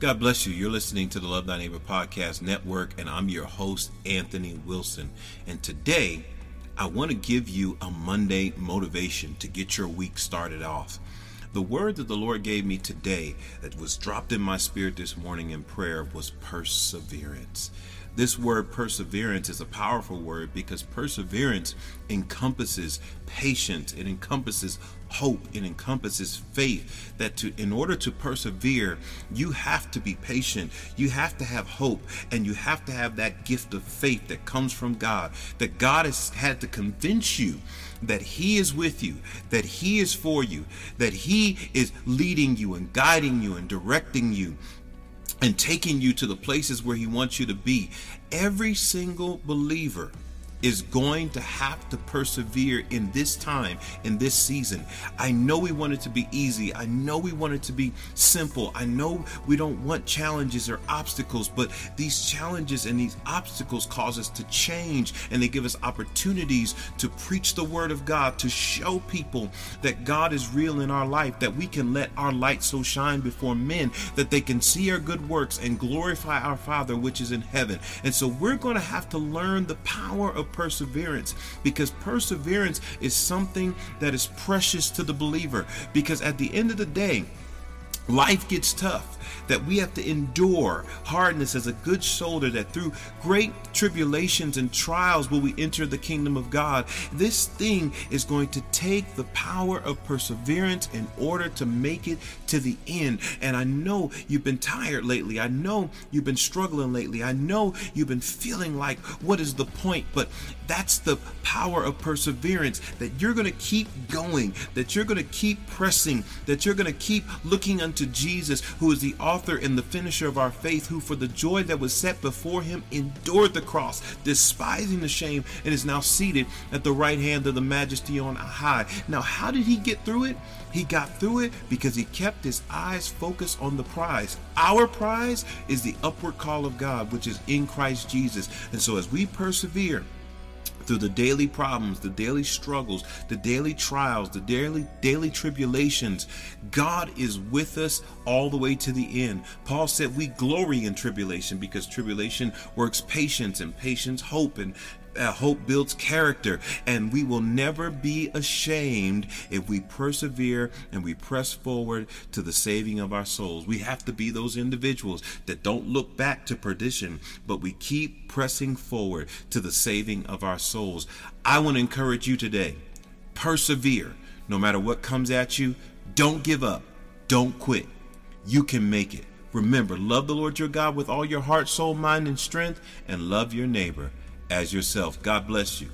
God bless you. You're listening to the Love Thy Neighbor Podcast Network, and I'm your host, Anthony Wilson. And today, I want to give you a Monday motivation to get your week started off. The word that the Lord gave me today that was dropped in my spirit this morning in prayer was perseverance. This word perseverance is a powerful word because perseverance encompasses patience, it encompasses hope, it encompasses faith. That to in order to persevere, you have to be patient, you have to have hope, and you have to have that gift of faith that comes from God. That God has had to convince you that He is with you, that He is for you, that He is leading you and guiding you and directing you and taking you to the places where He wants you to be. Every single believer is going to have to persevere in this time, in this season. I know we want it to be easy. I know we want it to be simple. I know we don't want challenges or obstacles, but these challenges and these obstacles cause us to change and they give us opportunities to preach the word of God, to show people that God is real in our life, that we can let our light so shine before men that they can see our good works and glorify our Father which is in heaven. And so we're going to have to learn the power of perseverance because perseverance is something that is precious to the believer. Because at the end of the day, life gets tough that we have to endure hardness as a good soldier, that through great tribulations and trials will we enter the kingdom of God. This thing is going to take the power of perseverance in order to make it to the end. And I know you've been tired lately. I know you've been struggling lately. I know you've been feeling like, what is the point? But that's the power of perseverance that you're going to keep going, that you're going to keep pressing, that you're going to keep looking unto Jesus, who is the author and the finisher of our faith, who for the joy that was set before him endured the cross, despising the shame, and is now seated at the right hand of the majesty on high. Now, how did he get through it? He got through it because he kept his eyes focused on the prize. Our prize is the upward call of God, which is in Christ Jesus. And so as we persevere, through the daily problems, the daily struggles, the daily trials, the daily daily tribulations, God is with us all the way to the end. Paul said we glory in tribulation because tribulation works patience and patience hope and uh, hope builds character, and we will never be ashamed if we persevere and we press forward to the saving of our souls. We have to be those individuals that don't look back to perdition, but we keep pressing forward to the saving of our souls. I want to encourage you today persevere no matter what comes at you. Don't give up, don't quit. You can make it. Remember, love the Lord your God with all your heart, soul, mind, and strength, and love your neighbor as yourself. God bless you.